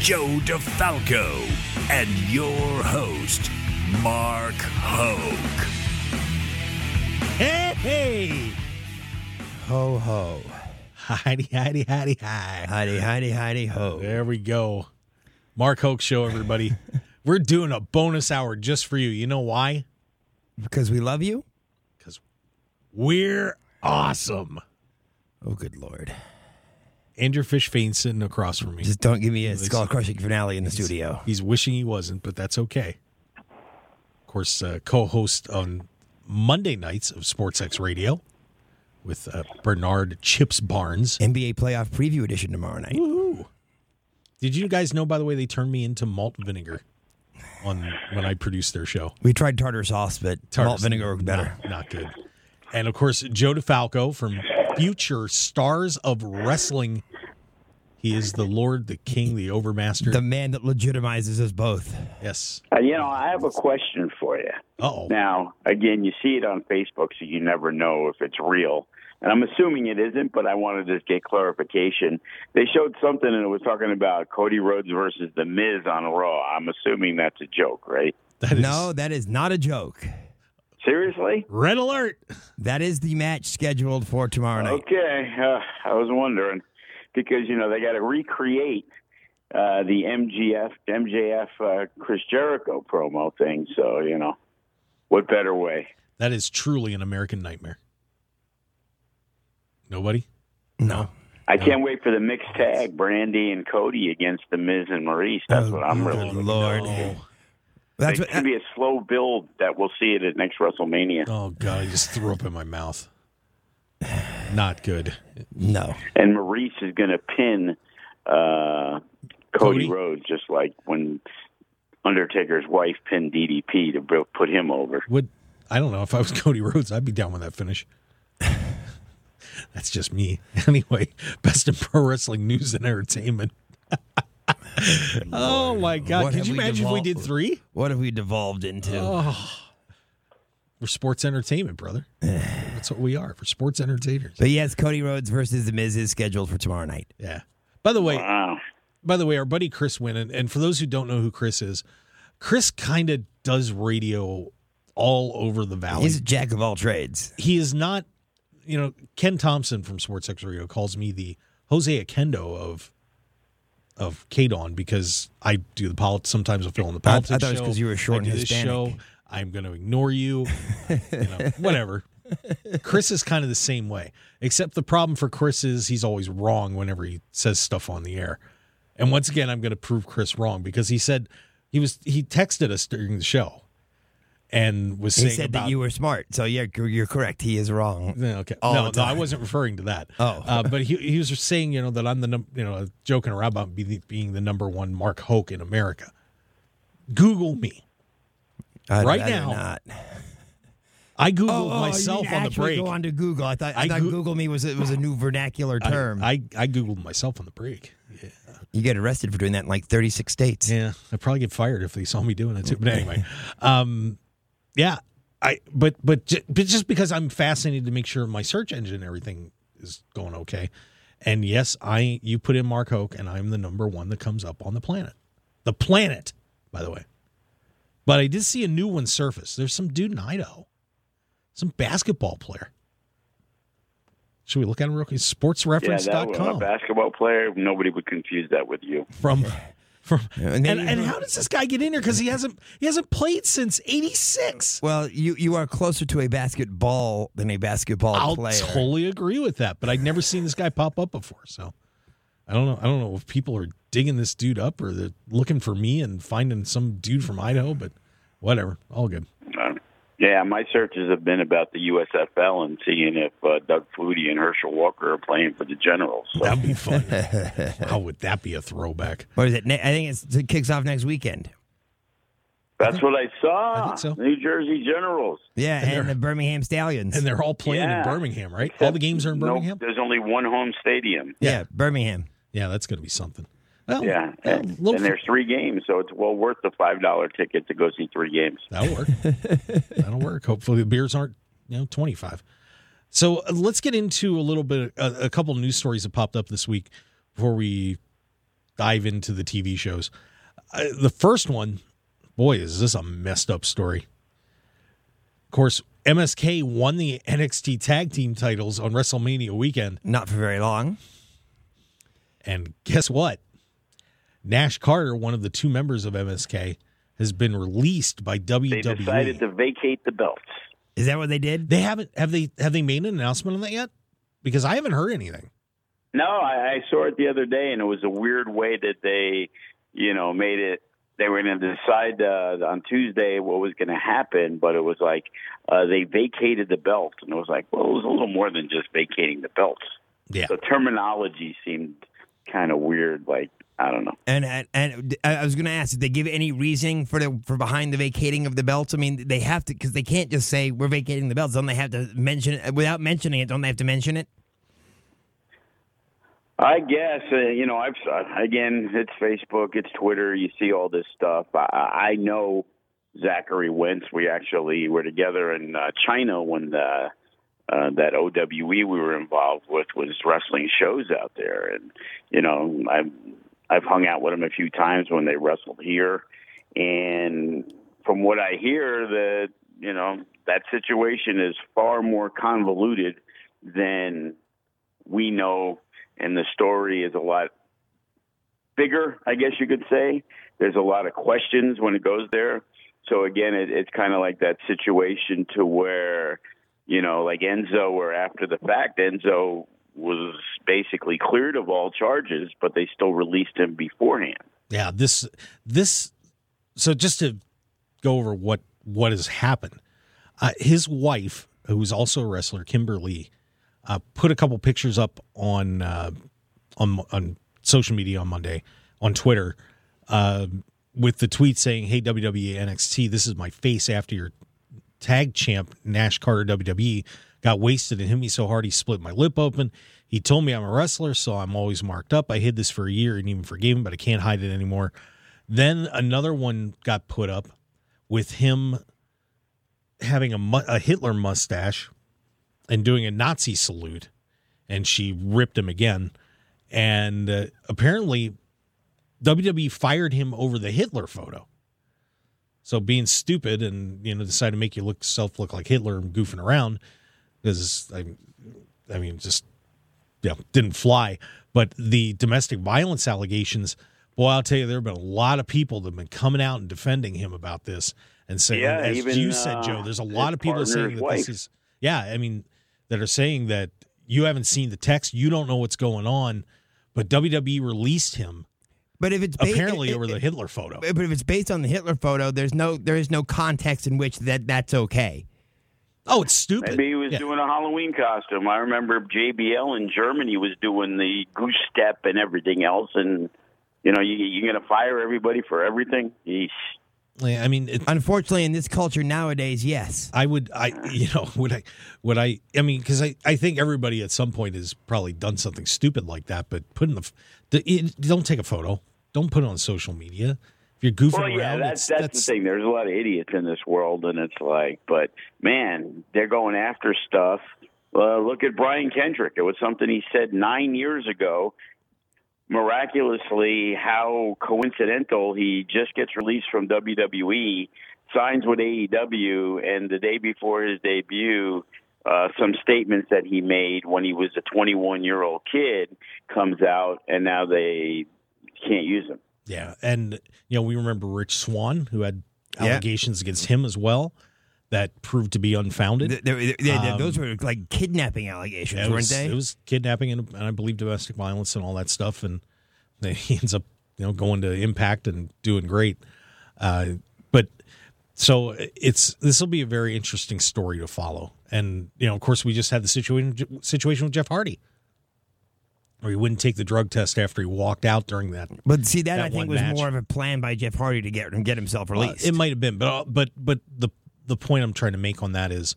Joe DeFalco, and your host, Mark Hoke. Hey, hey. Ho ho. Heidi, Heidi, Heidi, hi. Heidi, Heidi, Heidi, ho. There we go. Mark Hoke Show, everybody. We're doing a bonus hour just for you. You know why? Because we love you? Because we're awesome. Oh, good lord. Andrew Fish Fain sitting across from me. Just don't give me a skull crushing finale in the studio. He's wishing he wasn't, but that's okay. Of course, uh, co host on Monday nights of SportsX Radio with uh, Bernard Chips Barnes. NBA playoff preview edition tomorrow night. Woohoo. Did you guys know, by the way, they turned me into malt vinegar on when I produced their show? We tried tartar sauce, but Tartar malt vinegar worked better. Not, not good. And of course, Joe DeFalco from future Stars of Wrestling. He is the Lord, the King, the Overmaster. The man that legitimizes us both. yes. Uh, you know, I have a question for you. Uh-oh. Now, again, you see it on Facebook, so you never know if it's real. And I'm assuming it isn't, but I wanted to get clarification. They showed something and it was talking about Cody Rhodes versus The Miz on Raw. I'm assuming that's a joke, right? That is No, that is not a joke. Seriously? red alert. That is the match scheduled for tomorrow night. Okay. Uh, I was wondering because, you know, they got to recreate uh, the MGF, MJF uh, Chris Jericho promo thing. So, you know, what better way? That is truly an American nightmare. Nobody? No. I can't wait for the mixed tag, Brandi and Cody against the Miz and Maurice. That's Oh, what I'm really good Lord. No. That's It's what, going to be a slow build that we'll see it at next WrestleMania. Oh, God. I just threw up in my mouth. Not good. no. And Maurice is going to pin uh, Cody? Cody Rhodes, just like when Undertaker's wife pinned DDP to put him over. Would I don't know if I was Cody Rhodes, I'd be down with that finish. That's just me. Anyway, best in pro wrestling news and entertainment. Oh my God! What Could you we imagine if we did three? What have we devolved into? Oh, we're sports entertainment, brother. That's what we are. For sports entertainers. But yes, Cody Rhodes versus The Miz is scheduled for tomorrow night. Yeah. By the way, Wow. by the way, our buddy Chris Wynn, and, and for those who don't know who Chris is, Chris kind of does radio all over the valley. He's a jack of all trades. he is not you know ken thompson from sports x radio calls me the jose akendo of of KDWN because i do the politics sometimes i'll fill in the I- I politics thought it was show. 'cause you were short I and this Hispanic. show i'm going to ignore you you know whatever chris is kind of the same way except the problem for chris is he's always wrong whenever he says stuff on the air and once again i'm going to prove chris wrong because he said he was he texted us during the show and was He saying said about, that you were smart. So yeah, you're you're correct. He is wrong. Okay. all no, no, I wasn't referring to that. Oh. uh, but he he was saying, you know, that I'm the num- you know joking around about be, being the number one Mark Hoke in America. Google me. I'd Right now, not. I googled Oh, oh, myself on the break. Go on to Google. I thought I, I thought goo- Google me was it was a new vernacular I- term. I, I googled myself on the break. Yeah. you get arrested for doing that in like 36 states. Yeah, I'd probably get fired if they saw me doing it too. But anyway, um, yeah, I but but ju- but just because I'm fascinated to make sure my search engine and everything is going okay, and yes, I you put in Mark Hoke, and I'm the number one that comes up on the planet, the planet, by the way. But I did see a new one surface. There's some dude in Idaho, some basketball player. Should we look at him real quick? Yeah, that was a SportsReference.com basketball player. Nobody would confuse that with you. from from And and, and, how does this guy get in here? Because he hasn't he hasn't played since '86. Well, you you are closer to a basketball than a basketball player. I'll player. totally agree with that, but I'd never seen this guy pop up before. So I don't know. I don't know if people are digging this dude up or they're looking for me and finding some dude from Idaho, but whatever. All good. Yeah, my searches have been about the USFL and seeing if uh, Doug Flutie and Herschel Walker are playing for the Generals. So. That'd be fun. How would that be a throwback? What is it? I think it's, it kicks off next weekend. That's what I saw. I think so. New Jersey Generals. Yeah, And and, the Birmingham Stallions. And they're all playing Yeah. in Birmingham, right? All the games are in No, Birmingham. there's only one home stadium. yeah, Birmingham. Yeah, that's going to be something. Well, Yeah, well, and, little and there's three games, so it's well worth the five dollar ticket to go see three games. That'll work. That'll work. Hopefully, the beers aren't you know twenty five. So uh, let's get into a little bit, a, a couple news stories that popped up this week before we dive into the TV shows. Uh, the first one, boy, is this a messed up story. Of course, MSK won the NXT Tag Team titles on WrestleMania weekend, Not for very long. and guess what? Nash Carter, one of the two members of MSK, has been released by WWE. They decided to vacate the belts. Is that what they did? They haven't have they have they made an announcement on that yet? Because I haven't heard anything. No, I, I saw it the other day, and it was a weird way that they, you know, made it. They were going to decide uh, on Tuesday what was going to happen, but it was like uh, they vacated the belt, and it was like, well, it was a little more than just vacating the belts. Yeah. The terminology seemed kind of weird. Like I don't know. And and, and I was going to ask, did they give any reasoning for the for behind the vacating of the belts? I mean, they have to because they can't just say we're vacating the belts. Don't they have to mention it without mentioning it? Don't they have to mention it? I guess uh, you know. I've again, it's Facebook, it's Twitter. You see all this stuff. I, I know Zachary Wentz. We actually were together in uh, China when the, uh, that OWE we were involved with was wrestling shows out there, and you know, I've I've hung out with him a few times when they wrestled here, and from what I hear, that you know that situation is far more convoluted than we know and the story is a lot bigger, I guess you could say. There's a lot of questions when it goes there. So again, it, it's kind of like that situation to where, you know, like Enzo, where after the fact, Enzo was basically cleared of all charges, but they still released him beforehand. Yeah, this this so just to go over what what has happened. Uh, his wife, who's also a wrestler, Kimberly, uh, put a couple pictures up on uh, on on social media on Monday on Twitter uh, with the tweet saying, "Hey WWE NXT, this is my face after your tag champ Nash Carter WWE got wasted and hit me so hard he split my lip open. He told me I'm a wrestler, so I'm always marked up. I hid this for a year and even forgave him, but I can't hide it anymore." Then another one got put up with him having a, a Hitler mustache and doing a Nazi salute, and she ripped him again. And uh, apparently, WWE fired him over the Hitler photo. So being stupid and you know decided to make you look self look like Hitler and goofing around because I, I mean just yeah didn't fly. But the domestic violence allegations, boy, I'll tell you, there have been a lot of people that have been coming out and defending him about this and saying, Yeah, as even, you said, uh, Joe, there's a his lot of people saying that this is yeah. I mean, that are saying that you haven't seen the text, you don't know what's going on, but WWE released him But if it's ba- apparently it- over it- the Hitler photo. But if it's based on the Hitler photo, there's no there is no context in which that that's okay. Oh, it's stupid. Maybe he was Yeah. doing a Halloween costume. I remember JBL in Germany was doing the goose step and everything else, and you know, you, you're going to fire everybody for everything. Yeesh. Yeah, I mean, it, Unfortunately, in this culture nowadays, yes. I would, I, you know, would I, would I, I mean, because I, I think everybody at some point has probably done something stupid like that, but putting the, the it, don't take a photo, don't put it on social media. If you're goofing Well, yeah, around, that's, it's- that's the thing. There's a lot of idiots in this world, and it's like, but man, they're going after stuff. Uh, look at Brian Kendrick. It was something he said nine years ago. Miraculously, how coincidental he just gets released from WWE, signs with AEW, and the day before his debut, uh, some statements that he made when he was a 21 year old kid comes out, and now they can't use him. Yeah, and you know we remember Rich Swann who had Yeah. allegations against him as well that proved to be unfounded. Th- there- there- Um, those were like kidnapping allegations, it weren't was, they? It was kidnapping and, and I believe domestic violence and all that stuff, and then he ends up you know going to Impact and doing great. Uh, but So it's this will be a very interesting story to follow. And you know, of course, we just had the situation situation with Jeff Hardy, where he wouldn't take the drug test after he walked out during that. But see, that, That I think was match. more of a plan by Jeff Hardy to get get himself Uh, released. it might have been, but but but the the point I'm trying to make on that is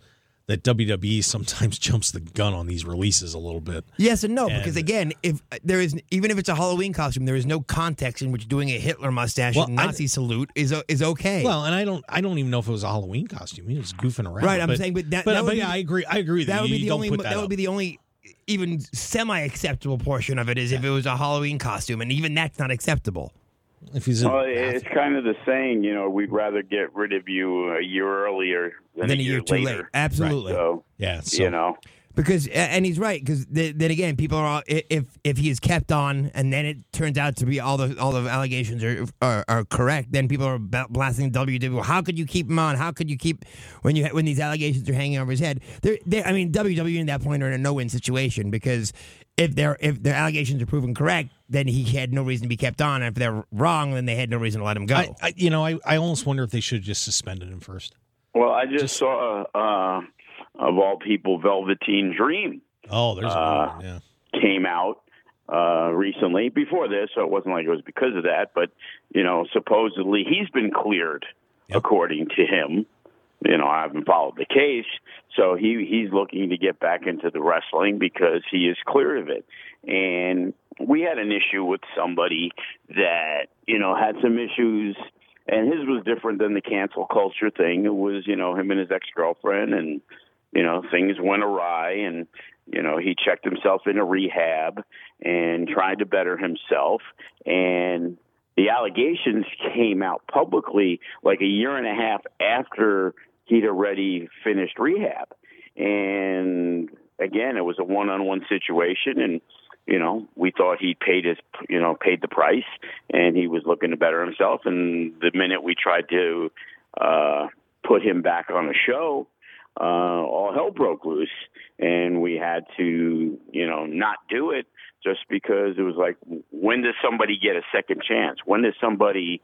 that WWE sometimes jumps the gun on these releases a little bit. Yes and no, because again, if uh, there is even if it's a Halloween costume, there is no context in which doing a Hitler mustache Well, and I- Nazi salute is uh, is okay. Well, and I don't I don't even know if it was a Halloween costume. He was goofing around. Right, I'm saying, but that- but, that but be- yeah, I agree. I agree that would be the only that, that would be the only even semi acceptable portion of it is if it was a Halloween costume, and even that's not acceptable. If he's in Well, it's kind of the saying, you know, we'd rather get rid of you a year earlier than, Then a year too later. late, absolutely. So, yeah, so, you know, Because and he's right because then again people are all, if if he is kept on and then it turns out to be all the all the allegations are are, are correct then people are ba- blasting WWE how could you keep him on? How could you keep when you when these allegations are hanging over his head? They're, they're, I mean WWE at that point are in a no win situation because if their if their allegations are proven correct then he had no reason to be kept on. And if they're wrong then they had no reason to let him go. I, I you know I, I almost wonder if they should have just suspended him first. well, I just, saw, uh, of all people, Velveteen Dream Oh, there's Uh, a one, yeah. came out uh, recently before this, so it wasn't like it was because of that. But you know, supposedly he's been cleared, Yep. according to him. You know, I haven't followed the case, so he he's looking to get back into the wrestling because he is clear of it. And we had an issue with somebody that you know had some issues, and his was different than the cancel culture thing. It was you know him and his ex girlfriend, and you know things went awry, and you know he checked himself into rehab and tried to better himself, and the allegations came out publicly like a year and a half after he'd already finished rehab. And again, it was a one-on-one situation, and you know we thought he paid his, you know, paid the price, and he was looking to better himself. And the minute we tried to uh, put him back on a show, uh, all hell broke loose, and we had to, you know, not do it just because it was like, when does somebody get a second chance? When does somebody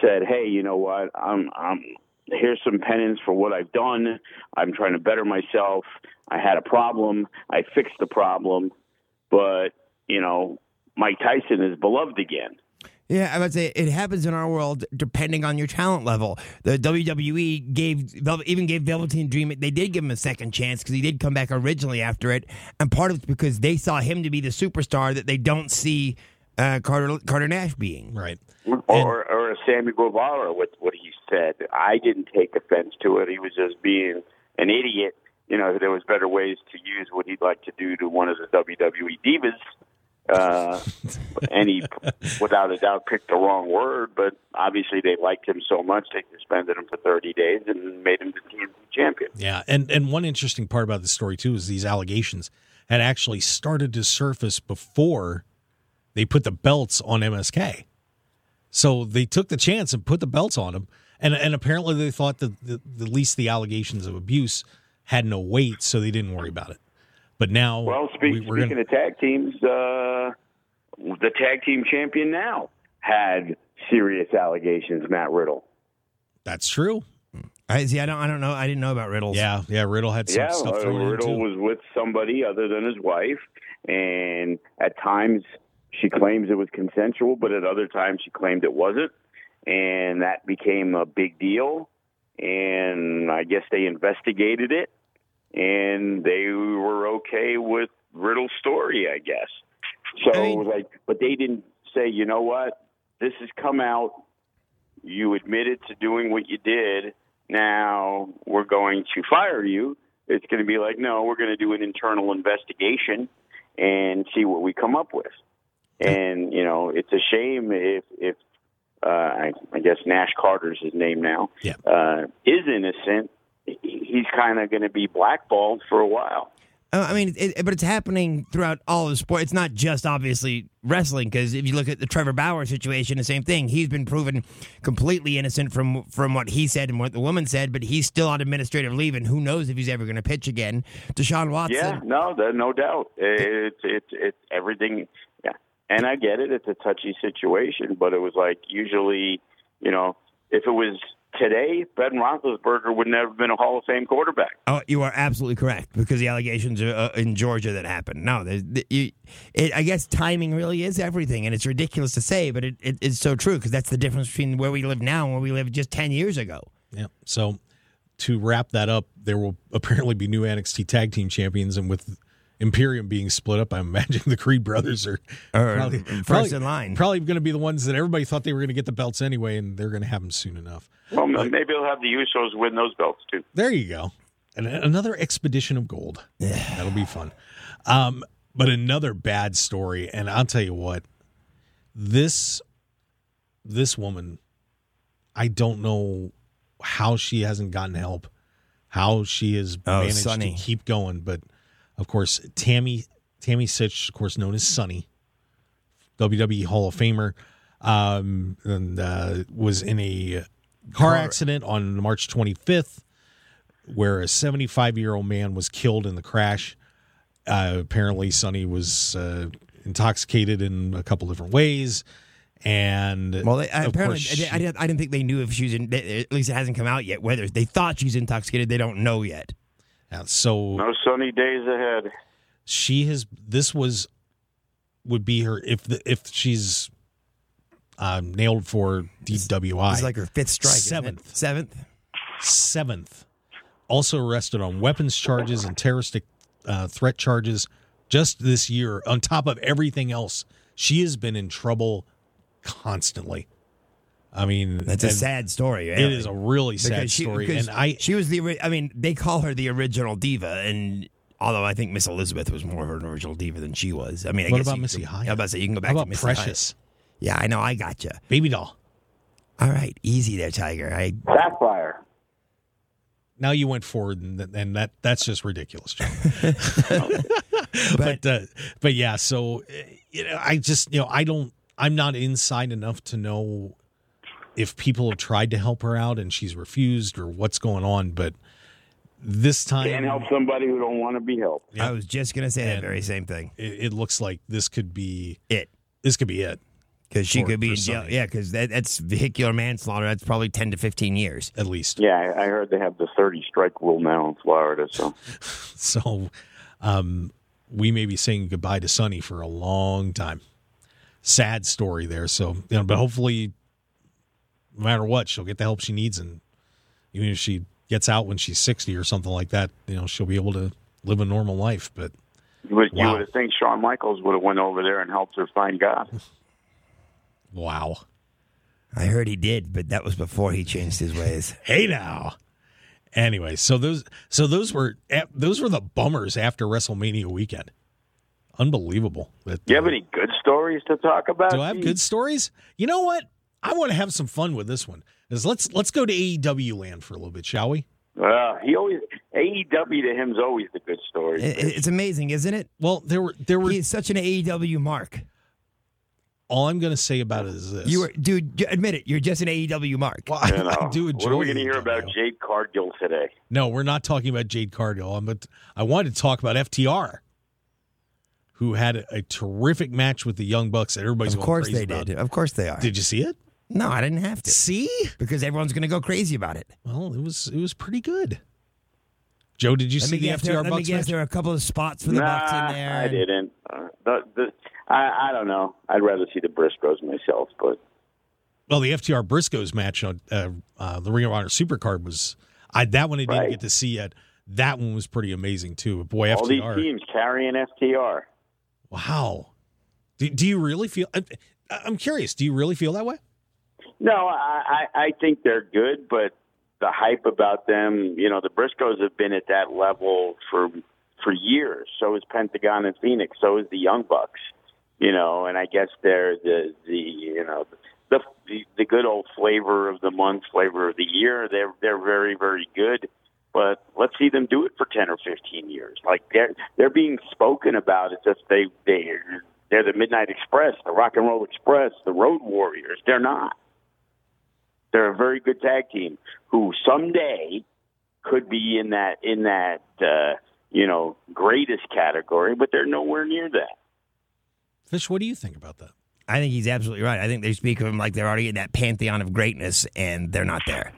said, "Hey, you know what? I'm, I'm here's some penance for what I've done. I'm trying to better myself. I had a problem. I fixed the problem, but you know, Mike Tyson is beloved again." Yeah, I would say it happens in our world depending on your talent level. The WWE gave even gave Velveteen Dream they did give him a second chance because he did come back originally after it, and part of it's because they saw him to be the superstar that they don't see uh, Carter Carter Nash being. Right. or or Sammy Guevara with what he said. I didn't take offense to it. He was just being an idiot. You know, there was better ways to use what he'd like to do to one of the WWE divas. Uh, and he, without a doubt, picked the wrong word. But obviously, they liked him so much they suspended him for 30 days and made him the TNT champion. Yeah, and and one interesting part about the story too is these allegations had actually started to surface before they put the belts on MSK. So they took the chance and put the belts on him, and and apparently they thought that the, at least the allegations of abuse had no weight, so they didn't worry about it. But now, Well, speak, we- we're speaking gonna, of tag teams, uh, the tag team champion now had serious allegations. Matt Riddle. that's true. I see. I don't. I don't know. I didn't know about Riddle. Yeah, yeah. Riddle had some yeah, stuff uh, thrown in Riddle too. was with somebody other than his wife, and at times she claims it was consensual, but at other times she claimed it wasn't, and that became a big deal. And I guess they investigated it, and they were okay with Riddle's story, I guess. So I mean- like, but they didn't say, you know what, this has come out. You admitted to doing what you did. Now we're going to fire you. It's going to be like, no, we're going to do an internal investigation and see what we come up with. And you know, it's a shame if if uh, I, I guess Nash Carter's his name now Yeah. uh, is innocent. He- He's kind of going to be blackballed for a while. Uh, I mean, it, but it's happening throughout all of sport. It's not just obviously wrestling because if you look at the Trevor Bauer situation, the same thing. He's been proven completely innocent from from what he said and what the woman said, but he's still on administrative leave, and who knows if he's ever going to pitch again. Deshaun Watson. Yeah, no, no doubt. It's it's it's everything. Yeah, and I get it. It's a touchy situation, but it was like usually, you know, if it was today, Ben Roethlisberger would never have been a Hall of Fame quarterback. Oh, you are absolutely correct because the allegations are, uh, in Georgia that happened. No, there's- the, you, it, I guess timing really is everything, and it's ridiculous to say, but it, it, it's so true because that's the difference between where we live now and where we lived just ten years ago. Yeah. So to wrap that up, there will apparently be new NXT tag team champions, and with Imperium being split up, I'm imagining the Creed brothers are Or first in line. Probably going to be the ones that everybody thought they were going to get the belts anyway, and they're going to have them soon enough. Well, maybe they'll have the Usos win those belts too. There you go. And another expedition of gold. Yeah. That'll be fun. Um, but another bad story, and I'll tell you what, this this woman, I don't know how she hasn't gotten help, how she has Oh, managed Sunny. to keep going. But of course, Tammy Tammy Sytch, of course, known as Sunny, WWE Hall of Famer, um, and uh, was in a car accident on March 25th where a 75 year old man was killed in the crash. Uh, apparently, Sunny was uh, intoxicated in a couple different ways. And Well, they, apparently, she- I, didn't, I didn't think they knew if she was in. At least it hasn't come out yet. Whether they thought she's intoxicated, they don't know yet. Yeah, so No sunny days ahead. she has. This was would be her if the if she's um, nailed for DWI. It's like her fifth strike. Seventh. Seventh. seventh. Also arrested on weapons charges and terroristic uh, threat charges just this year. On top of everything else, she has been in trouble constantly. I mean, That's a sad story. It really. is a really sad she- story, and I she was the. I mean, they call her the original diva, and although I think Miss Elizabeth was more of an original diva than she was. I mean, I What guess about you Missy can- Hyatt? I was about to say you can go back how to about Missy Hyatt. Precious Yeah, I know. I got you. baby doll? All right, easy there, Tiger. I Sapphire. Now you went forward, and, and that that's just ridiculous, John. but uh, but yeah, so uh, you know, I just you know I don't I'm not inside enough to know if people have tried to help her out and she's refused or what's going on. But this time, Can't help somebody who don't want to be helped. Yeah. I was just gonna say that very same thing. it, it looks like this could be It this could be it because she could be in jail. Yeah, because that, that's vehicular manslaughter. That's probably ten to fifteen years. at least. Yeah, I I heard they have the 30 strike rule now in Florida. So So um, we may be saying goodbye to Sunny for a long time. Sad story there. So you know, but hopefully, no matter what, she'll get the help she needs, and even if she gets out when she's sixty or something like that, you know, she'll be able to live a normal life. But you would, you would have think Shawn Michaels would have went over there and helped her find God. wow. I heard he did, but that was before he changed his ways. Hey now. Anyway, so those so those were eh, those were the bummers after WrestleMania weekend. Unbelievable. That, Do you have uh, any good stories to talk about? Do I have good stories? You know what? I want to have some fun with this one. Is let's let's go to AEW land for a little bit, shall we? Uh, he always AEW to him's always the good story. It- it's amazing, isn't it? Well, there were there were He is such an AEW mark. all I'm going to say about it is this. You were, dude. Admit it. You're just an AEW mark. well, I, You know, I do enjoy. what are we going to hear AEW. about Jade Cargill today? No, we're not talking about Jade Cargill. I'm but I wanted to talk about FTR, who had a, a terrific match with the Young Bucks that everybody's Of going course they about. did. Of course they are. Did you see it? No, I didn't have to See? because everyone's going to go crazy about it. Well, it was it was pretty good. Joe, did you Let see the. FTR There, let me Bucks guess. match? There are a couple of spots for the nah, Bucks in there. I and- didn't. Uh, the, the, I, I don't know. I'd rather see the Briscoes myself, but Well, the FTR Briscoes match on uh, uh, the Ring of Honor Supercard was I that one I didn't Right. get to see yet. That one was pretty amazing too. But boy, FTR. all these teams carrying FTR. wow. Do, do you really feel? I, I'm curious. Do you really feel that way? No, I, I, think they're good, but the hype about them, you know, the Briscoes have been at that level for for years. So is Pentagon and Fenix. So is the Young Bucks. You know, and I guess they're the the you know the the, the good old flavor of the month, flavor of the year. They're they're very very good. But let's see them do it for ten or fifteen years. Like they're they're being spoken about as if they they they're the Midnight Express, the Rock and Roll Express, the Road Warriors. They're not. They're a very good tag team who someday could be in that in that uh, you know greatest category, but they're nowhere near that. Fish, what do you think about that? I think he's absolutely right. I think they speak of him like they're already in that pantheon of greatness, and they're not there.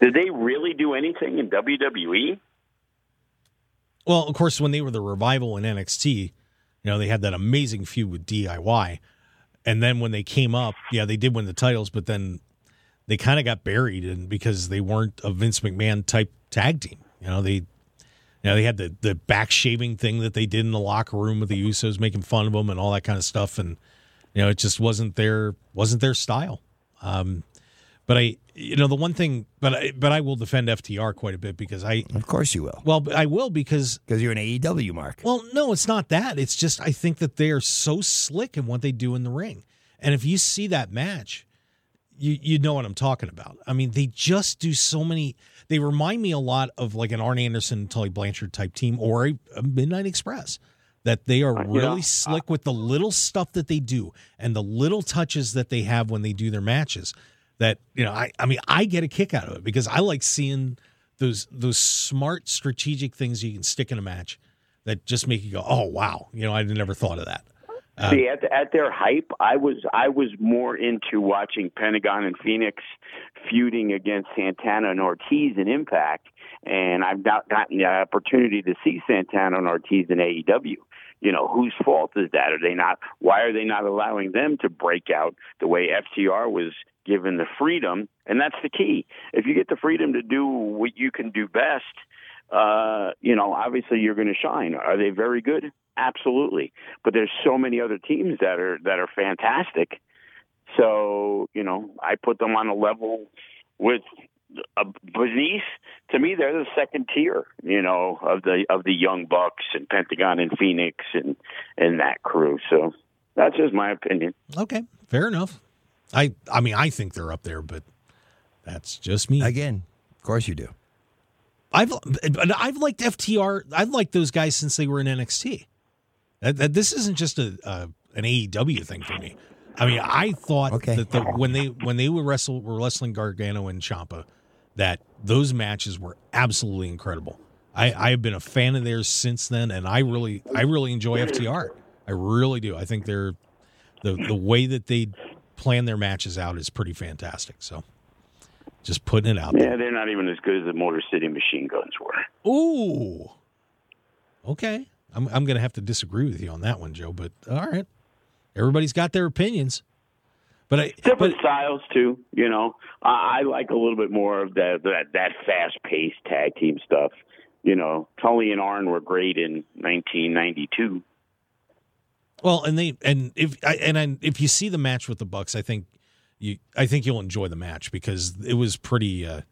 Did they really do anything in WWE? Well, of course, when they were the revival in NXT, you know, they had that amazing feud with DIY. And then when they came up, yeah, they did win the titles, but then they kind of got buried and because they weren't a Vince McMahon type tag team. You know, they you know, they had the the back shaving thing that they did in the locker room with the Usos making fun of them and all that kind of stuff and you know, it just wasn't their wasn't their style. Um but I you know, the one thing but I but I will defend FTR quite a bit because I Of course you will, well, I will because because you're an AEW mark. well, no, it's not that. It's just I think that they are so slick in what they do in the ring. And if you see that match, you you know what I'm talking about. I mean, they just do so many. They remind me a lot of like an Arn Anderson, Tully Blanchard type team, or a, a Midnight Express. That they are really Yeah. slick with the little stuff that they do and the little touches that they have when they do their matches. That you know, I I mean, I get a kick out of it because I like seeing those those smart strategic things you can stick in a match that just make you go, oh wow, you know, I never thought of that. Uh, See, at, at their hype, I was I was more into watching Pentagon and Fenix feuding against Santana and Ortiz in Impact, and I've not gotten the opportunity to see Santana and Ortiz in AEW. You know, whose fault is that? Are they not? Why are they not allowing them to break out the way FTR was given the freedom? And that's the key. If you get the freedom to do what you can do best, uh, you know, obviously you're going to shine. Are they very good? Absolutely. But there's so many other teams that are that are fantastic. So you know, I put them on a level with uh, beneath. To me, they're the second tier. You know, of the of the young bucks and Pentagon and Fenix and and that crew. So that's just my opinion. Okay, fair enough. I I mean, I think they're up there, but that's just me. Again, of course you do. I've I've liked FTR. I've liked those guys since they were in NXT. That, that- this isn't just a, a an AEW thing for me. I mean, I thought Okay. that the, when they when they would wrestle were wrestling Gargano and Ciampa, that those matches were absolutely incredible. I, I have been a fan of theirs since then, and I really I really enjoy FTR. I really do. I think they're the the way that they plan their matches out is pretty fantastic. So, just putting it out there. Yeah, they're not even as good as the Motor City Machine Guns were. Ooh. Okay. I'm I'm gonna have to disagree with you on that one, Joe. But all right. Everybody's got their opinions. But I but different styles too. You know, I, I like a little bit more of that that, that fast paced tag team stuff. You know, Tully and Arn were great in 1992. well, and they and if I, and I, if you see the match with the Bucks, I think you I think you'll enjoy the match because it was pretty. Uh,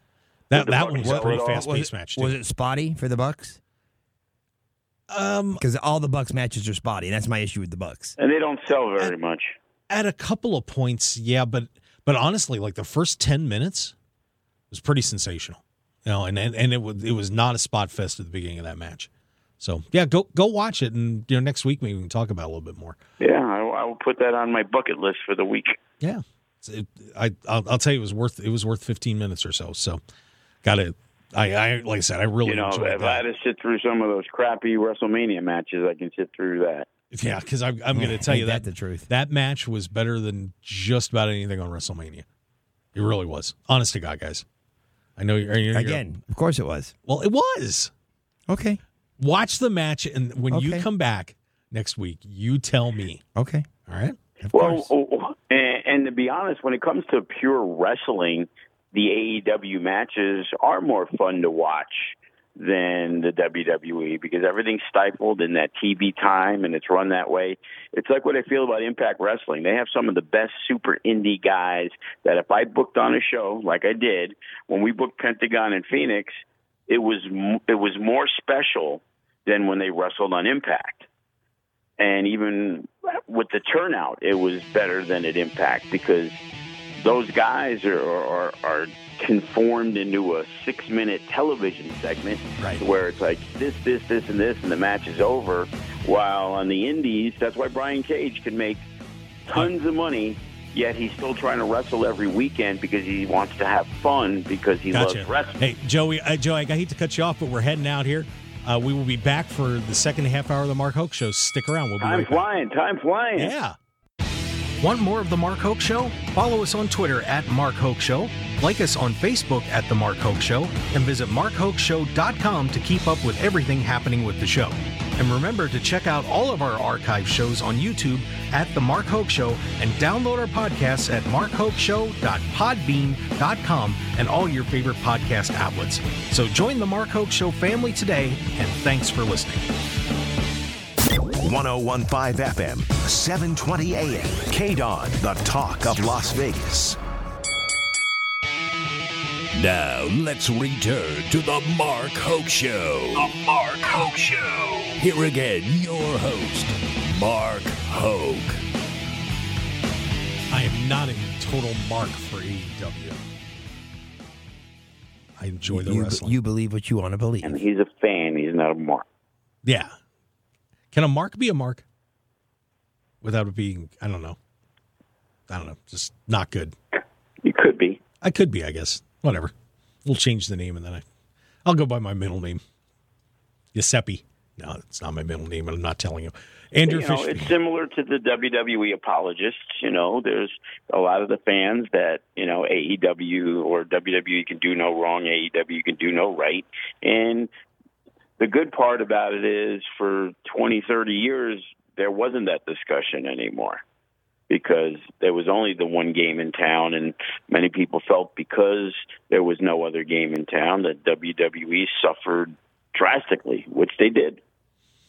that that Bucks one was a pretty fast paced match too. was it spotty for the Bucks? um, Because all the Bucks matches are spotty. and That's my issue with the Bucks. And they don't sell very much. at a couple of points, yeah, but but honestly, like the first ten minutes was pretty sensational. You know, and and, and it was it was not a spot fest at the beginning of that match. So yeah, go go watch it, and you know next week maybe we can talk about it a little bit more. Yeah, I, I will put that on my bucket list for the week. Yeah, It's- it, I I'll, I'll tell you it was worth it was worth fifteen minutes or so. So got it. I I like I said I really You know, enjoyed if I that. had to sit through some of those crappy WrestleMania matches, I can sit through that. Yeah, because I'm I'm going to mm, tell you that that the truth. that match was better than just about anything on WrestleMania. It really was. Honest to God, guys. I know you're, you're Again, of course it was. Well, it was. Okay. Watch the match, and when you come back next week, you tell me. Okay. All right. Of Well, course. Oh, and, and to be honest, when it comes to pure wrestling, the AEW matches are more fun to watch than the WWE because everything's stifled in that TV time and it's run that way. It's like what I feel about Impact Wrestling. They have some of the best super indie guys that if I booked on a show like I did when we booked Pentagon and Fenix, it was it was more special than when they wrestled on Impact and even with the turnout, it was better than at Impact because those guys are are, are conformed into a six minute television segment Right. where it's like this, this, this, and this, and the match is over. While on the Indies, that's why Brian Cage can make tons of money. Yet he's still trying to wrestle every weekend because he wants to have fun because he Gotcha. loves wrestling. Hey, Joey, uh, Joey, I hate to cut you off, but we're heading out here. Uh, we will be back for the second half hour of the Mark Hoke Show. Stick around. We'll be Time right back. flying, time flying. Yeah. Want more of the Mark Hoke Show? Follow us on Twitter at Mark Hoke Show Like us on Facebook at The Mark Hoke Show and visit markhokeshow.com to keep up with everything happening with the show. And remember to check out all of our archive shows on YouTube at The Mark Hoke Show and download our podcasts at markhokeshow.podbean.com and all your favorite podcast outlets. So join the Mark Hoke Show family today, and thanks for listening. 1015 FM, 720 AM. KDWN, the talk of Las Vegas. Now let's return to the Mark Hoke Show. The Mark Hoke Show. Here again, your host, Mark Hoke. I am not a total mark for AEW. I enjoy the you, wrestling. you believe what you want to believe. And he's a fan. He's not a mark. yeah. Can a mark be a mark without it being, I don't know. I don't know. Just not good. You could be. I could be, I guess. Whatever. We'll change the name and then I, I'll go by my middle name. Giuseppe. No, it's not my middle name, and I'm not telling you. Andrew you know, Fish. it's similar to the WWE apologists. You know, there's a lot of the fans that you know AEW or WWE can do no wrong, AEW can do no right, and the good part about it is for 20, 30 years there wasn't that discussion anymore because there was only the one game in town, and many people felt because there was no other game in town that WWE suffered drastically, which they did,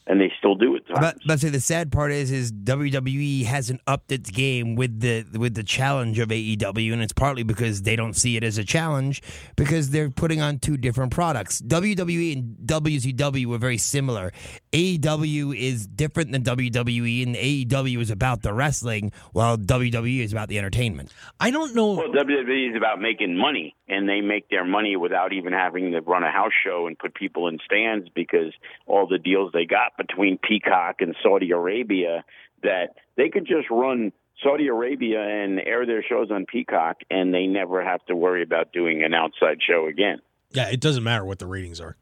and they still do at times. But but say the sad part is is WWE hasn't upped its game with the with the challenge of AEW, and it's partly because they don't see it as a challenge because they're putting on two different products. WWE and WCW were very similar. AEW is different than WWE, and AEW is about the wrestling, while WWE is about the entertainment. I don't know. Well, WWE is about making money, and they make their money without even having to run a house show and put people in stands because all the deals they got between Peacock and Saudi Arabia that they could just run Saudi Arabia and air their shows on Peacock, and they never have to worry about doing an outside show again. Yeah, it doesn't matter what the ratings are.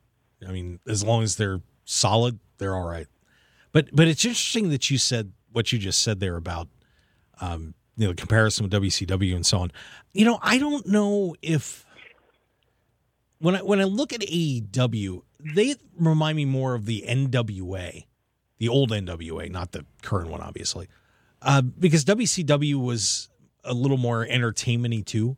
I mean, as long as they're solid, they're all right. But but it's interesting that you said what you just said there about um, you know, comparison with WCW and so on. You know, I don't know if when I when I look at AEW, they remind me more of the NWA, the old NWA, not the current one, obviously, uh, because WCW was a little more entertainmenty too.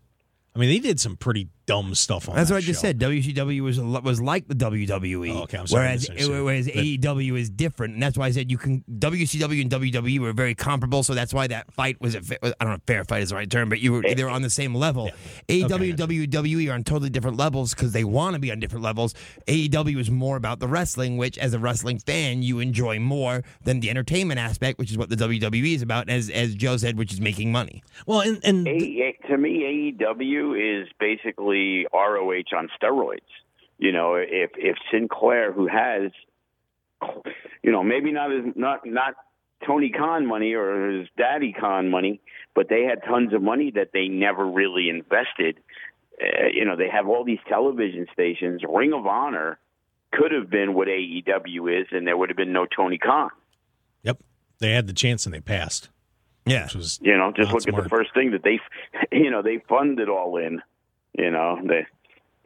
I mean, they did some pretty dumb stuff on. That's that what I just show. said. WCW was was like the WWE. Oh, okay, I'm sorry, whereas misunderstood. whereas But- AEW is different, and that's why I said you can WCW and WWE were very comparable. So that's why that fight was a fa- I don't know fair fight is the right term, but you were they were on the same level. AEW Okay, and WWE are on totally different levels because they want to be on different levels. AEW is more about the wrestling, which as a wrestling fan you enjoy more than the entertainment aspect, which is what the WWE is about. As as Joe said, which is making money. Well, and and A- A- to me, AEW is basically ROH on steroids. You know, if if Sinclair, who has, you know, maybe not as not not Tony Khan money or his daddy Khan money, but they had tons of money that they never really invested. Uh, you know, they have all these television stations. Ring of Honor could have been what AEW is, and there would have been no Tony Khan. yep, they had the chance and they passed, Yeah. which was You know, just Not look at the first thing that they, you know, they funded all in. You know, they,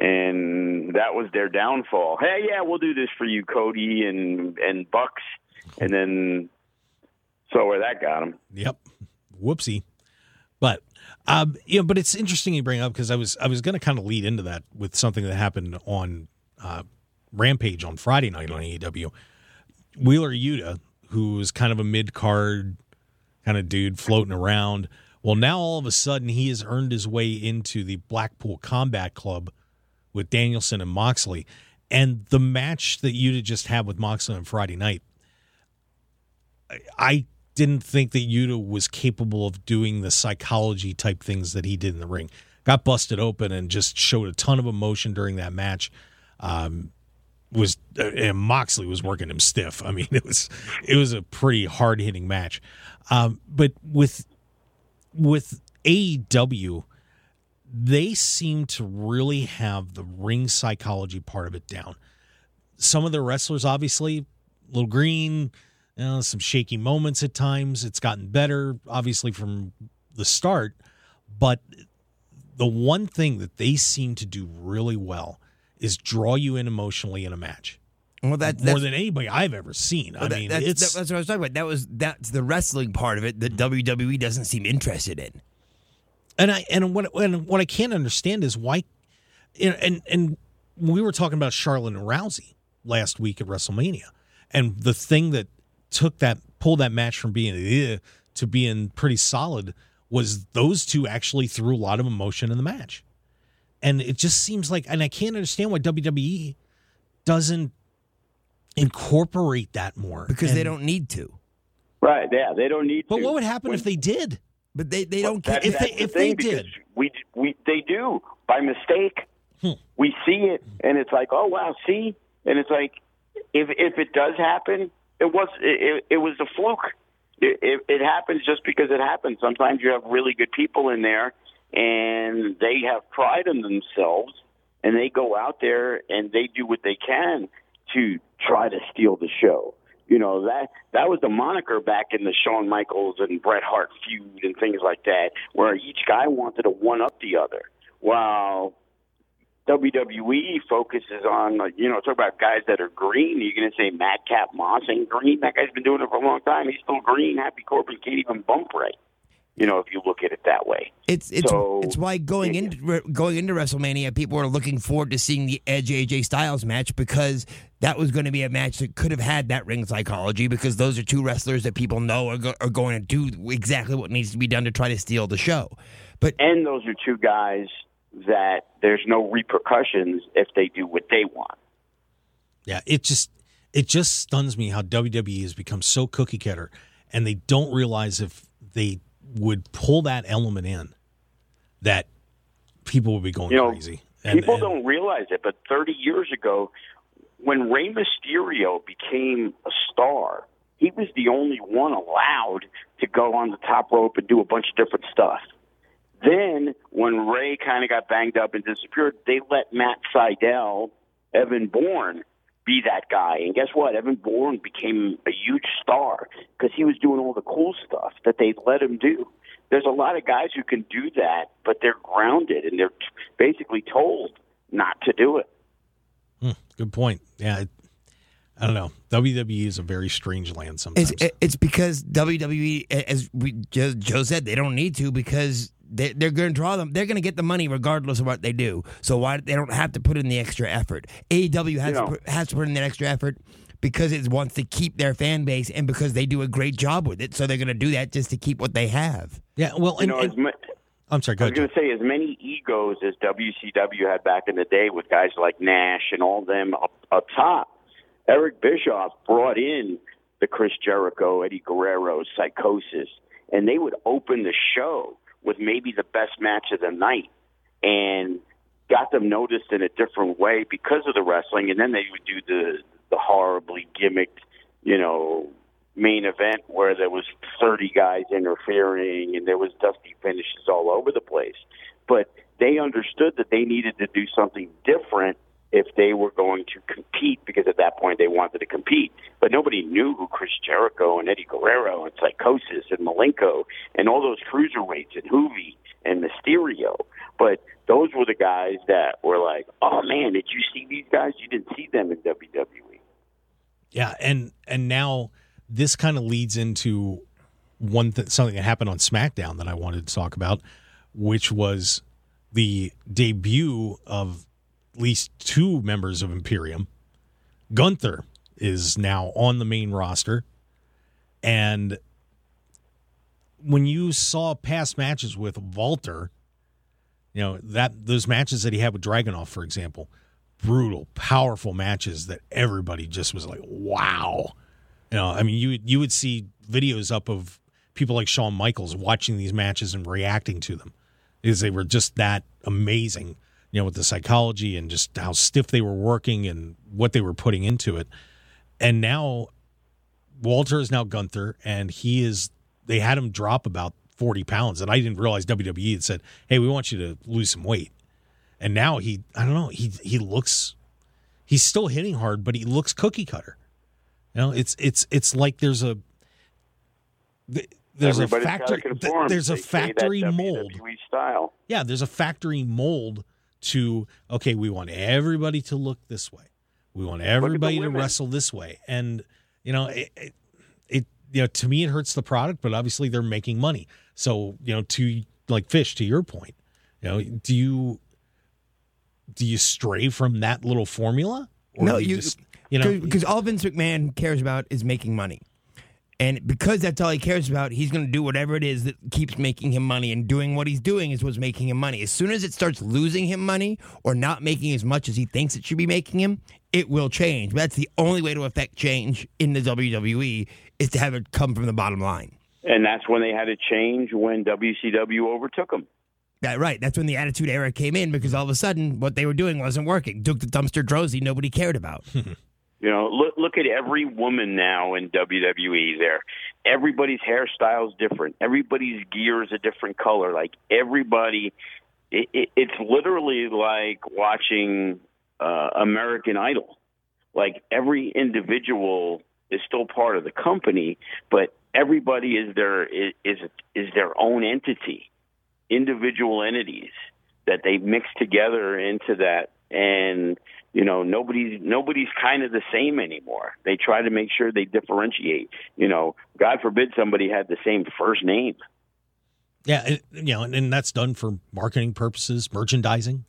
and that was their downfall. Hey, yeah, we'll do this for you, Cody and and Bucks, and then so where that got them. Yep. Whoopsie. But um, you know, but it's interesting you bring up because I was I was going to kind of lead into that with something that happened on uh, Rampage on Friday night on AEW. Wheeler Yuta, who was kind of a mid card kind of dude floating around. Well, now all of a sudden he has earned his way into the Blackpool Combat Club with Danielson and Moxley. And the match that Yuta just had with Moxley on Friday night, I- didn't think that Yuta was capable of doing the psychology type things that he did in the ring. Got busted open and just showed a ton of emotion during that match. Um, was and Moxley was working him stiff. I mean, it was it was a pretty hard hitting match. Um, but with with AEW, they seem to really have the ring psychology part of it down. Some of the wrestlers, obviously, little green, you know, some shaky moments at times. It's gotten better, obviously, from the start, but the one thing that they seem to do really well is draw you in emotionally in a match Well, that, more than anybody I've ever seen. I that- mean, that's, it's that's what I was talking about. That was that's the wrestling part of it that WWE doesn't seem interested in. and I and what and what I can't understand is why, you know, and and we were talking about Charlotte and Rousey last week at WrestleMania, and the thing that took that pulled that match from being to being pretty solid was those two actually threw a lot of emotion in the match, and it just seems like, and I can't understand why WWE doesn't incorporate that more because they don't need to. Right? Yeah, they don't need. To. But to. what would happen When- if they did? But they, they don't care. That- if they- the if they did. we we they do by mistake. Hmm. We see it, and it's like, oh wow, see, and it's like, if if it does happen, it was it, it, it was a fluke. It, it, it happens just because it happens. Sometimes you have really good people in there, and they have pride in themselves, and they go out there and they do what they can to try to steal the show. You know that that was the moniker back in the Shawn Michaels and Bret Hart feud and things like that, where each guy wanted to one up the other. While WWE focuses on, you know, talk about guys that are green. You're going to say Madcap Moss ain't green. That guy's been doing it for a long time. He's still green. Happy Corbin can't even bump right. You know, if you look at it that way. It's it's So- it's why going into going into WrestleMania, people are looking forward to seeing the Edge AJ Styles match because that was going to be a match that could have had that ring psychology because those are two wrestlers that people know are, go, are going to do exactly what needs to be done to try to steal the show. But And those are two guys that there's no repercussions if they do what they want. Yeah, it just it just stuns me how WWE has become so cookie cutter, and they don't realize if they would pull that element in, that people would be going You know, crazy. And- People and- don't realize it, but 30 years ago, when Rey Mysterio became a star, he was the only one allowed to go on the top rope and do a bunch of different stuff. Then, when Ray kind of got banged up and disappeared, they let Matt Sydal, Evan Bourne, be that guy. And guess what? Evan Bourne became a huge star because he was doing all the cool stuff that they let him do. There's a lot of guys who can do that, but they're grounded and they're t- basically told not to do it. Hmm, good point. Yeah, it, I don't know. WWE is a very strange land sometimes. It's it's because WWE, as we Joe, Joe said, they don't need to because they, they're going to draw them. They're going to get the money regardless of what they do. So why they don't have to put in the extra effort? AEW has You know- to put, has to put in that extra effort because it wants to keep their fan base and because they do a great job with it. So they're going to do that just to keep what they have. yeah, well, You and, know, and- as mu- I'm sorry. Go I was going to say, as many egos as WCW had back in the day with guys like Nash and all them up, up top, Eric Bischoff brought in the Chris Jericho, Eddie Guerrero, Psychosis, and they would open the show with maybe the best match of the night and got them noticed in a different way because of the wrestling. And then they would do the, the horribly gimmicked, you know, main event where there was 30 guys interfering and there was dusty finishes all over the place. But they understood that they needed to do something different if they were going to compete because at that point they wanted to compete. But nobody knew who Chris Jericho and Eddie Guerrero and Psychosis and Malenko and all those cruiserweights and Juvi and Mysterio. But those were the guys that were like, oh man, did you see these guys? You didn't see them in E." WWE. Yeah, and and now this kind of leads into one th- something that happened on SmackDown that I wanted to talk about, which was the debut of least two members of Imperium. Gunther is now on the main roster, and when you saw past matches with Walter, you know that those matches that he had with Dragunov, for example, brutal, powerful matches that everybody just was like, "Wow!" You know, I mean, you you would see videos up of people like Shawn Michaels watching these matches and reacting to them because they were just that amazing. You know, with the psychology and just how stiff they were working and what they were putting into it. And now Walter is now Gunther, and he is. They had him drop about forty pounds, and I didn't realize WWE had said, "Hey, we want you to lose some weight." And now he, I don't know, he he looks, he's still hitting hard, but he looks cookie cutter. You know, it's it's it's like there's a. th- there's a factory there's a They say factory mold. Yeah, there's a factory mold to okay, we want everybody to look this way. We want everybody to wrestle this way. And you know, it, it, it you know, to me it hurts the product, but obviously they're making money. So, you know, to like fish to your point, you know, do you do you stray from that little formula? No, do you- just, you know, because all Vince McMahon cares about is making money. And because that's all he cares about, he's going to do whatever it is that keeps making him money. And doing what he's doing is what's making him money. As soon as it starts losing him money or not making as much as he thinks it should be making him, it will change. But that's the only way to affect change in the WWE is to have it come from the bottom line. And that's when they had to change when WCW overtook them. That right. That's when the Attitude Era came in because all of a sudden what they were doing wasn't working. Duke the Dumpster Droese, nobody cared about. You know, look look at every woman now in WWE. There, everybody's hairstyle's different. Everybody's gear is a different color. Like everybody, it, it, it's literally like watching uh, American Idol. Like every individual is still part of the company, but everybody is their is is, is their own entity, individual entities that they mix together into that and you know nobody's nobody's kind of the same anymore they try to make sure they differentiate you know god forbid somebody had the same first name Yeah, it, you know, and, and that's done for marketing purposes, merchandising,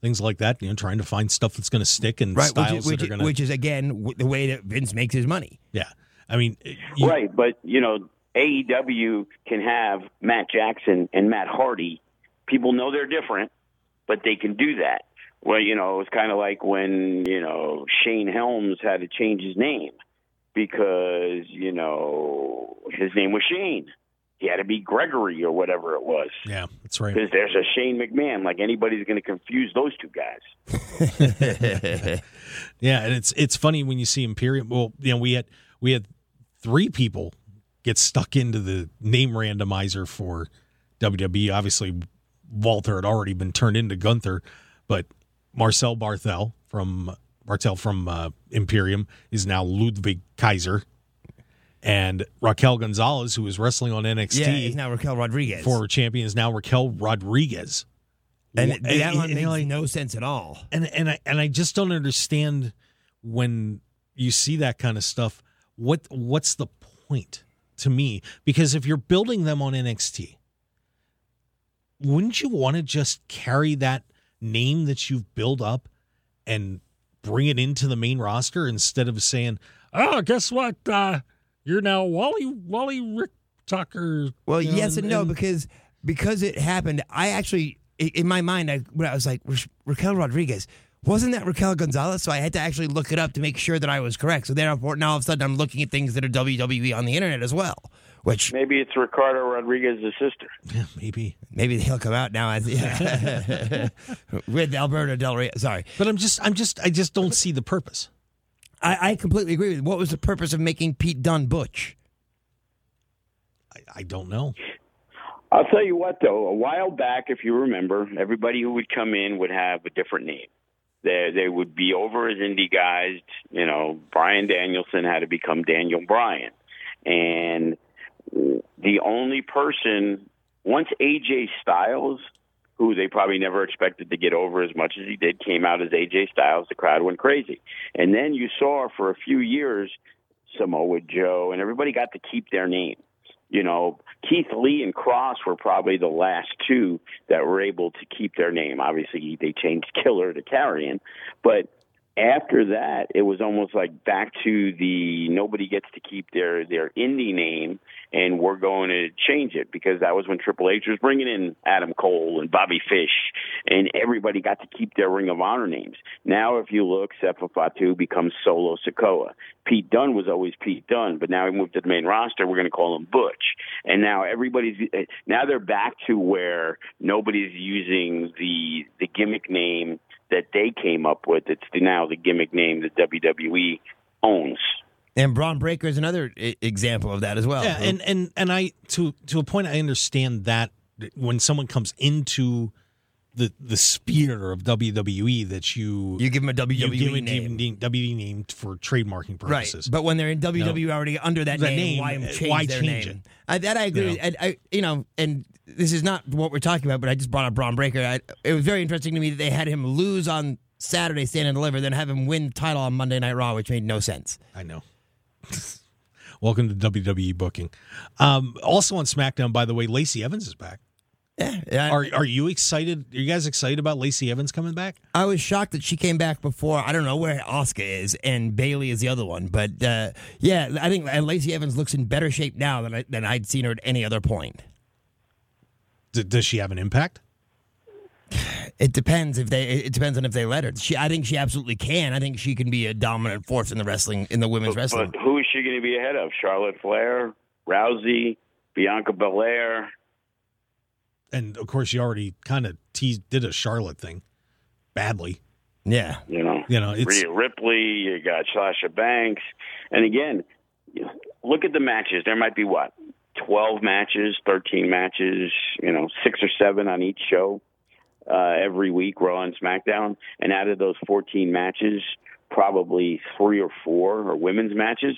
things like that. You know, trying to find stuff that's going to stick and right. Which styles is, which, that are going to. which is, again, w- the way that Vince makes his money. yeah, I mean, eh, you, right but you know aew can have matt jackson and matt hardy people know they're different but they can do that well you know it was kind of like when you know shane helms had to change his name because you know his name was shane he had to be gregory or whatever it was yeah, that's right. because there's a Shane McMahon. Like anybody's going to confuse those two guys. Yeah, and it's it's funny when you see Imperium. Well, you know, we had we had three people get stuck into the name randomizer for WWE. Obviously, Walter had already been turned into Gunther, but Marcel Barthel from Barthel from uh, Imperium is now Ludwig Kaiser, and Raquel Gonzalez, who was wrestling on NXT, Yeah, he's now Raquel Rodriguez. former champion, is now Raquel Rodriguez. and Wh- that one and makes like- no sense at all. and and I and I just don't understand when you see that kind of stuff. What what's the point to me? Because if you're building them on NXT, wouldn't you want to just carry that name that you've built up and bring it into the main roster instead of saying, "Oh, guess what? Uh, you're now Wally Wally Rick Tucker." Well, you know, yes and, no because because it happened. I actually, in my mind, I when I was like Ra- Raquel Rodriguez. Wasn't that Raquel Gonzalez? So I had to actually look it up to make sure that I was correct. So therefore, now all of a sudden I'm looking at things that are WWE on the internet as well. Which Maybe it's Ricardo Rodriguez's sister. yeah, maybe. maybe he'll come out now as with Alberto Del Rio. Sorry, But I'm just I'm just I just don't see the purpose. I, I completely agree with. you. What was the purpose of making Pete Dunne Butch? I, I don't know. I'll tell you what, though. A while back, if you remember, everybody who would come in would have a different name. They they would be over as indie guys. You know, Bryan Danielson had to become Daniel Bryan, and the only person once AJ Styles, who they probably never expected to get over as much as he did, came out as AJ Styles, the crowd went crazy. And then you saw for a few years Samoa Joe, and everybody got to keep their name. You know, Keith Lee and Kross were probably the last two that were able to keep their name. Obviously, they changed Killer to Karrion, but after that, it was almost like back to the nobody gets to keep their their indie name, and we're going to change it because that was when Triple H was bringing in Adam Cole and Bobby Fish, and everybody got to keep their Ring of Honor names. Now, if you look, Sefa Fatu becomes Solo Sikoa. Pete Dunne was always Pete Dunne, but now he moved to the main roster. We're going to call him Butch, and now everybody's eh, now they're back to where nobody's using the the gimmick name that they came up with. It's now the gimmick name that WWE owns. And Bron Breakker is another I- example of that as well. Yeah, and and and I to to a point I understand that when someone comes into the the spear of WWE that you You give them a WWE give a name. name, WWE name for trademarking Right, purposes. but when they're in WWE already under that, That name, name, why uh, change why change name? it? I, that I agree. You with. know? And I, you know, and this is not what we're talking about, but I just brought up Bron Breakker. I, it was very interesting to me that they had him lose on Saturday, stand and deliver, then have him win the title on Monday Night Raw, which made no sense. I know. Welcome to WWE booking. Um, also on SmackDown, by the way, Lacey Evans is back. Yeah, yeah. Are are you excited? Are you guys excited about Lacey Evans coming back? I was shocked that she came back before. I don't know where Asuka is, and Bayley is the other one. But uh, yeah, I think uh, Lacey Evans looks in better shape now than I, than I'd seen her at any other point. D- does she have an impact? It depends if they. It depends on if they let her. She, I think she absolutely can. I think she can be a dominant force in the wrestling in the women's wrestling. But who is she going to be ahead of? Charlotte Flair, Rousey, Bianca Belair. And of course, you already kind of teased did a Charlotte thing badly. Yeah, You know, You know, it's Rhea Ripley. You got Sasha Banks, and again, look at the matches. There might be what twelve matches, thirteen matches. You know, six or seven on each show uh, every week, Raw and SmackDown. And out of those fourteen matches, probably three or four are women's matches.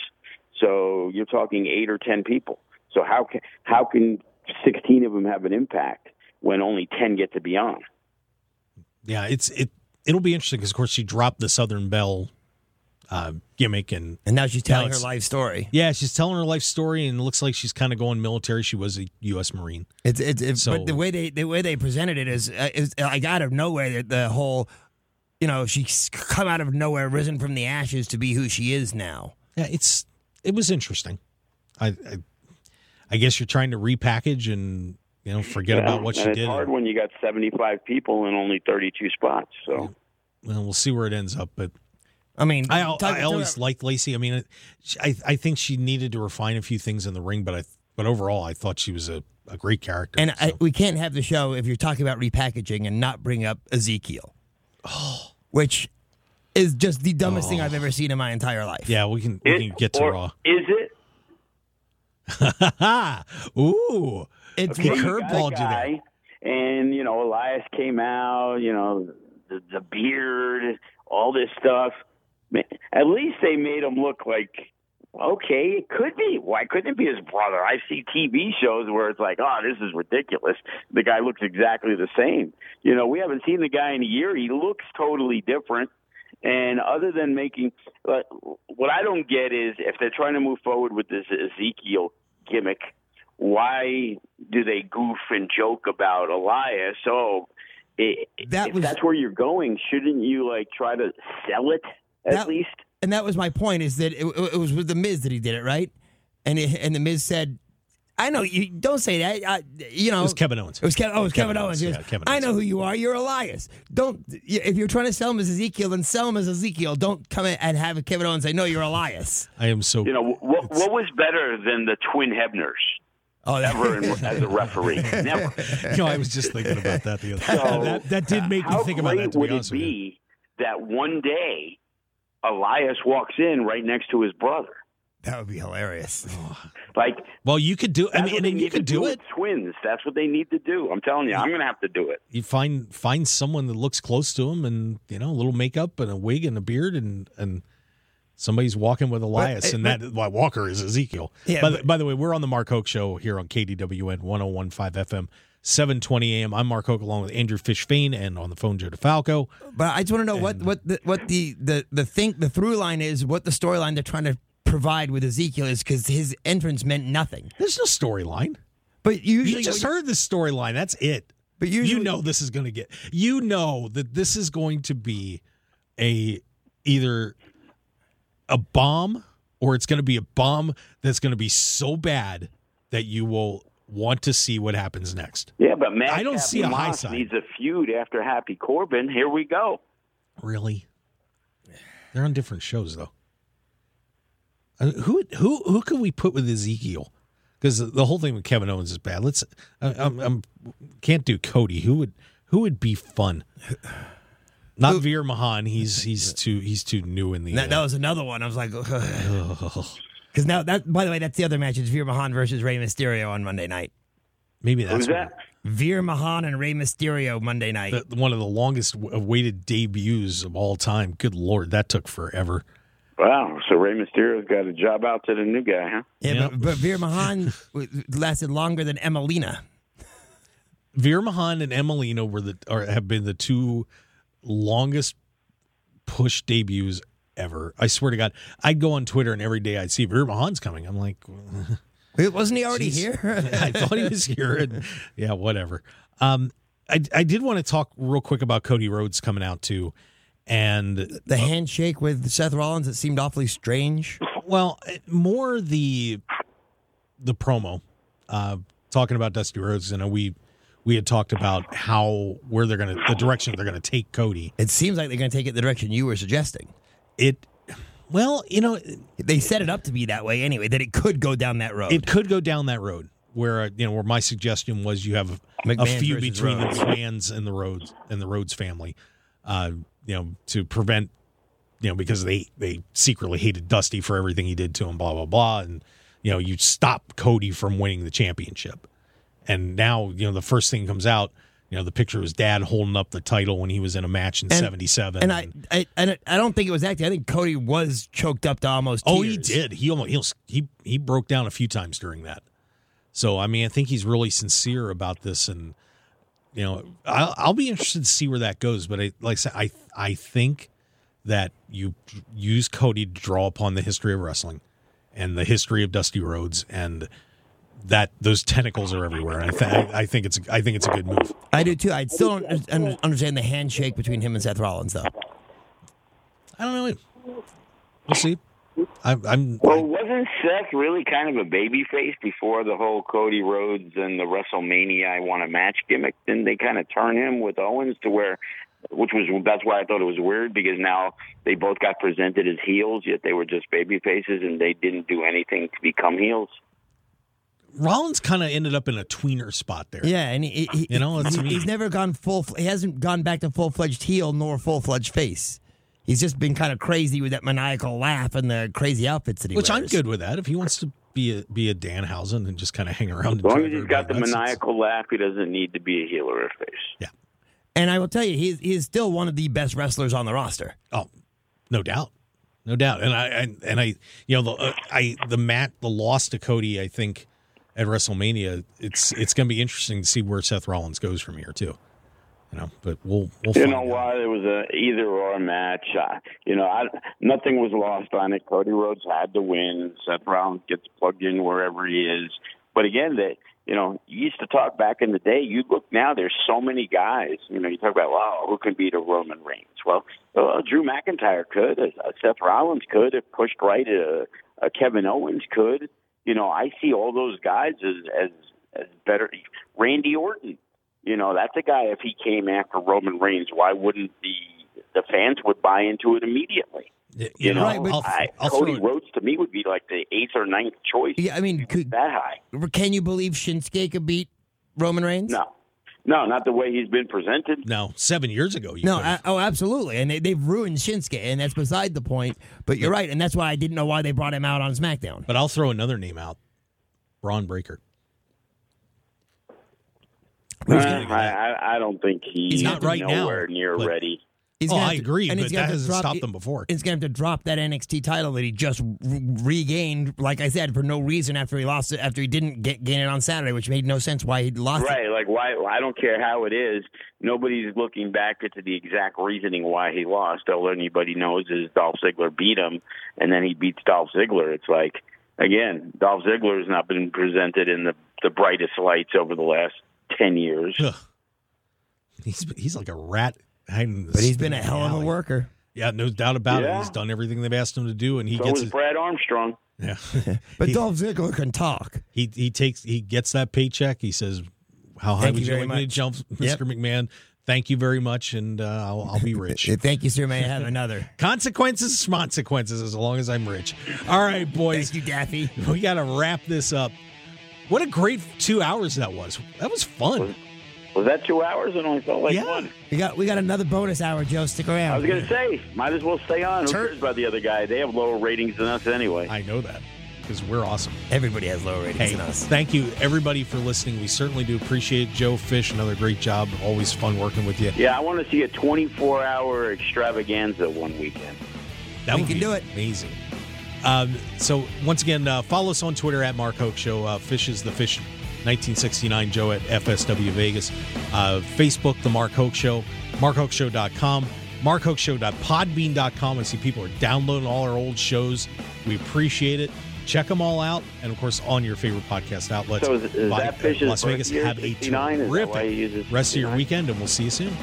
So you're talking eight or ten people. So how can how can sixteen of them have an impact when only ten get to be on? yeah, it's it. It'll be interesting because of course she dropped the Southern Belle uh, gimmick and and now she's telling it's- her life story. yeah, she's telling her life story and it looks like she's kind of going military. She was a U.S. Marine. It's it's, it's So- but the way they the way they presented it is uh, is like out of nowhere the, the whole, you know, she's come out of nowhere, risen from the ashes to be who she is now. Yeah, it's it was interesting. I I, I guess you're trying to repackage and you know forget Yeah, about what you she it's did. hard when you got 75 people and only 32 spots. So Well, we'll see where it ends up, but I mean, I, talk- I talk always liked Lacey. I mean, I I think she needed to refine a few things in the ring, but I but overall, I thought she was a, a great character. and I, we can't have the show if you're talking about repackaging and not bring up Ezekiel, oh. which is just the dumbest thing oh. I've ever seen in my entire life. yeah, we can we It- can get to or Raw. Is it? Ooh, It's got curveballed you there. And you know, Elias came out. You know, the, the beard, all this stuff. At least they made him look like okay. It could be. Why couldn't it be his brother? I see TV shows where it's like, oh, this is ridiculous. The guy looks exactly the same. You know, we haven't seen the guy in a year. He looks totally different. And other than making, uh, what I don't get is if they're trying to move forward with this Ezekiel gimmick, why do they goof and joke about Elias? So, i That if was- that's where you're going, shouldn't you like try to sell it at That- least? and that was my point is that it, it was with the Miz that he did it right, and it, and the Miz said, "I know you don't say that. I, you know, it was Kevin Owens. It was Kevin. Oh, it was Kevin, Owens. He yeah, Kevin I Owens. know who you are. You're Elias. Don't if you're trying to sell him as Ezekiel, then sell him as Ezekiel. Don't come in and have Kevin Owens say, "No, you're Elias." I am so. You know, what, what was better than the twin Hebners Oh, that, ever in, as a referee? Never. you know, I was just thinking about that the other. So, that that did make me think about great that. To would be honest it with be that one day Elias walks in right next to his brother? That would be hilarious. Like Well, you could do. I mean, and they you could do with it. Twins. That's what they need to do. I'm telling you, I'm going to have to do it. You find find someone that looks close to him, and you know, a little makeup and a wig and a beard, and and somebody's walking with Elias, eh, But- and that well, Walker is Ezekiel. Yeah, by, the, but- by the way, we're on the Mark Hoke Show here on KDWN 1015 FM, 720 AM. I'm Mark Hoke along with Andrew Fish Fain, and on the phone Joe DeFalco. But I just want to know what what the, what the the the think the through line is, what the storyline they're trying to provide with Ezekiel is, because his entrance meant nothing. There's no storyline. But usually, You just when- heard the storyline. That's it. But usually, you know this is going to get. You know that this is going to be a either a bomb or it's going to be a bomb that's going to be so bad that you will want to see what happens next. Yeah, but Matt I don't see a high side. needs a feud after Happy Corbin. Here we go. Really? They're on different shows though. Uh, who who who could we put with Ezekiel? Because the whole thing with Kevin Owens is bad. Let's I, I'm, I'm can't do Cody. Who would who would be fun? Not Veer Mahaan. He's he's too he's too new in the. that, that was another one. I was like, because now that by the way, that's the other match. It's Veer Mahaan versus Rey Mysterio on Monday night. Maybe that's Who's what- that? Veer Mahaan and Rey Mysterio Monday night. the, one of the longest awaited debuts of all time. Good lord, that took forever. Wow. So Rey Mysterio's got a job out to the new guy, huh? yeah, yeah. But, but Veer Mahaan lasted longer than Emmalina. Veer Mahaan and Emmalina were the or have been the two longest push debuts ever. I swear to God, I'd go on Twitter and every day I'd see Veer Mahaan's coming. I'm like, Wait, Wasn't he already Jeez. here? I thought he was here. And, yeah, whatever. Um, I I did want to talk real quick about Cody Rhodes coming out too, and the handshake with Seth Rollins, it seemed awfully strange. well, more the the promo uh, talking about Dusty Rhodes. You know, we we had talked about how where they're gonna the direction they're gonna take Cody. It seems like they're going to take it the direction you were suggesting. It well, you know, They set it up to be that way anyway, that it could go down that road. it could go down that road where uh, you know where my suggestion was you have a, a feud between Rhodes. the fans and the Rhodes and the Rhodes family, uh, you know, to prevent you know because they they secretly hated Dusty for everything he did to him, blah blah blah, and you know you stop Cody from winning the championship, and now you know the first thing comes out. You know the picture of his dad holding up the title when he was in a match in '77. and I, I, and I don't think it was acting. I think Cody was choked up to almost. Oh, he did. He almost he almost- he he broke down a few times during that. So I mean, I think he's really sincere about this, and you know, I'll, I'll be interested to see where that goes. But I, like I said, I I think that you use Cody to draw upon the history of wrestling and the history of Dusty Rhodes, and that those tentacles are everywhere. And I, th- I, I think it's I think it's a good move. I do too. I still don't understand the handshake between him and Seth Rollins, though. I don't know. We'll see. I, I'm Well, wasn't Seth really kind of a baby face before the whole Cody Rhodes and the WrestleMania I want a match gimmick? Didn't they kind of turn him with Owens to where, which was that's why I thought it was weird because now they both got presented as heels, yet they were just baby faces and they didn't do anything to become heels. Rollins kind of ended up in a tweener spot there. Yeah, and he, he You know, it's he- he's never gone full. He hasn't gone back to full fledged heel nor full fledged face. He's just been kind of crazy with that maniacal laugh and the crazy outfits that he Which I'm good with that. If he wants to be a be a Danhausen and just kind of hang around. As long as he's got the maniacal laugh, he doesn't need to be a heel or a face. Yeah, and I will tell you, he's he's still one of the best wrestlers on the roster. Oh, no doubt, no doubt. And I and, and I, you know, the uh, I the mat the loss to Cody. I think at WrestleMania, it's it's going to be interesting to see where Seth Rollins goes from here too. You know, but we'll we'll. You know out. what? It was a either or match. Uh, you know, I, nothing was lost on it. Cody Rhodes had to win. Seth Rollins gets plugged in wherever he is. But again, that you know, you used to talk back in the day. You look now. There's so many guys. You know, you talk about wow, who can beat a Roman Reigns? Well, uh, Drew McIntyre could. Uh, Seth Rollins could if pushed right. Uh, uh, Kevin Owens could. You know, I see all those guys as as as better. Randy Orton. You know, that's a guy. If he came after Roman Reigns, why wouldn't the the fans would buy into it immediately? you, You know, Right, but- I'll, I, I'll Cody throw it- Rhodes to me would be like the eighth or ninth choice. Yeah, I mean, could, That high? can you believe Shinsuke could beat Roman Reigns? No, no, not the way he's been presented. no seven years ago. You No. I, oh, absolutely, and they, they've ruined Shinsuke, and that's beside the point. But you're right, and that's why I didn't know why they brought him out on SmackDown. but I'll throw another name out. Bron Breakker. Uh, I, I, I don't think he's, He's not right now, nowhere near ready. He's oh, gonna I have to- agree, and but he's that gonna have to hasn't drop- stopped them before. He's going to have to drop that NXT title that he just re- regained, like I said, for no reason after he lost it, after he didn't get gain it on Saturday, which made no sense why he lost it. Right, like why? I don't care how it is. Nobody's looking back into the exact reasoning why he lost. All anybody knows is Dolph Ziggler beat him, and then he beats Dolph Ziggler. It's like again, Dolph Ziggler has not been presented in the the brightest lights over the last ten years. Ugh. He's he's like a rat. hiding in the But he's been a hell of a alley. worker. Yeah, no doubt about it. Yeah. He's done everything they've asked him to do, and he So gets was his, Brad Armstrong. yeah. But He- Dolph Ziggler can talk. he he takes he gets that paycheck. He says, "How high Thank would you you very like me to much." jump, Mr. Yep. McMahon? Thank you very much, and uh, I'll, I'll be rich." Uh, Thank you, sir. May I have another? Consequences, consequences, as long as I'm rich. All right, boys, Thank you, Daffy. we got to wrap this up. What a great two hours that was. That was fun. Was that two hours? It only felt like Yeah. one. We got we got another bonus hour, Joe. Stick around. I was going to say, might as well stay on. Who Turn- cares about the other guy? They have lower ratings than us anyway. I know that. because we're awesome. Everybody has lower ratings Hey, than us. thank you everybody for listening. We certainly do appreciate it. Joe Fish, another great job. Always fun working with you. Yeah, I want to see a 24 hour extravaganza one weekend. That We would can be do it. Amazing. Um, so once again, uh, follow us on Twitter at Mark Hoke Show. Uh, Fish is the Fish, 1969. Joe at FSW Vegas. Uh, Facebook, the Mark Hoke Show. MarkHokeShow.com. MarkHokeShow.podbean.com. I see people are downloading all our old shows. We appreciate it. Check them all out, and of course, on your favorite podcast outlets. So is- is Body- that Fish's Las Vegas. Have a 69? Is that why he terrific rest of your weekend, and we'll see you soon.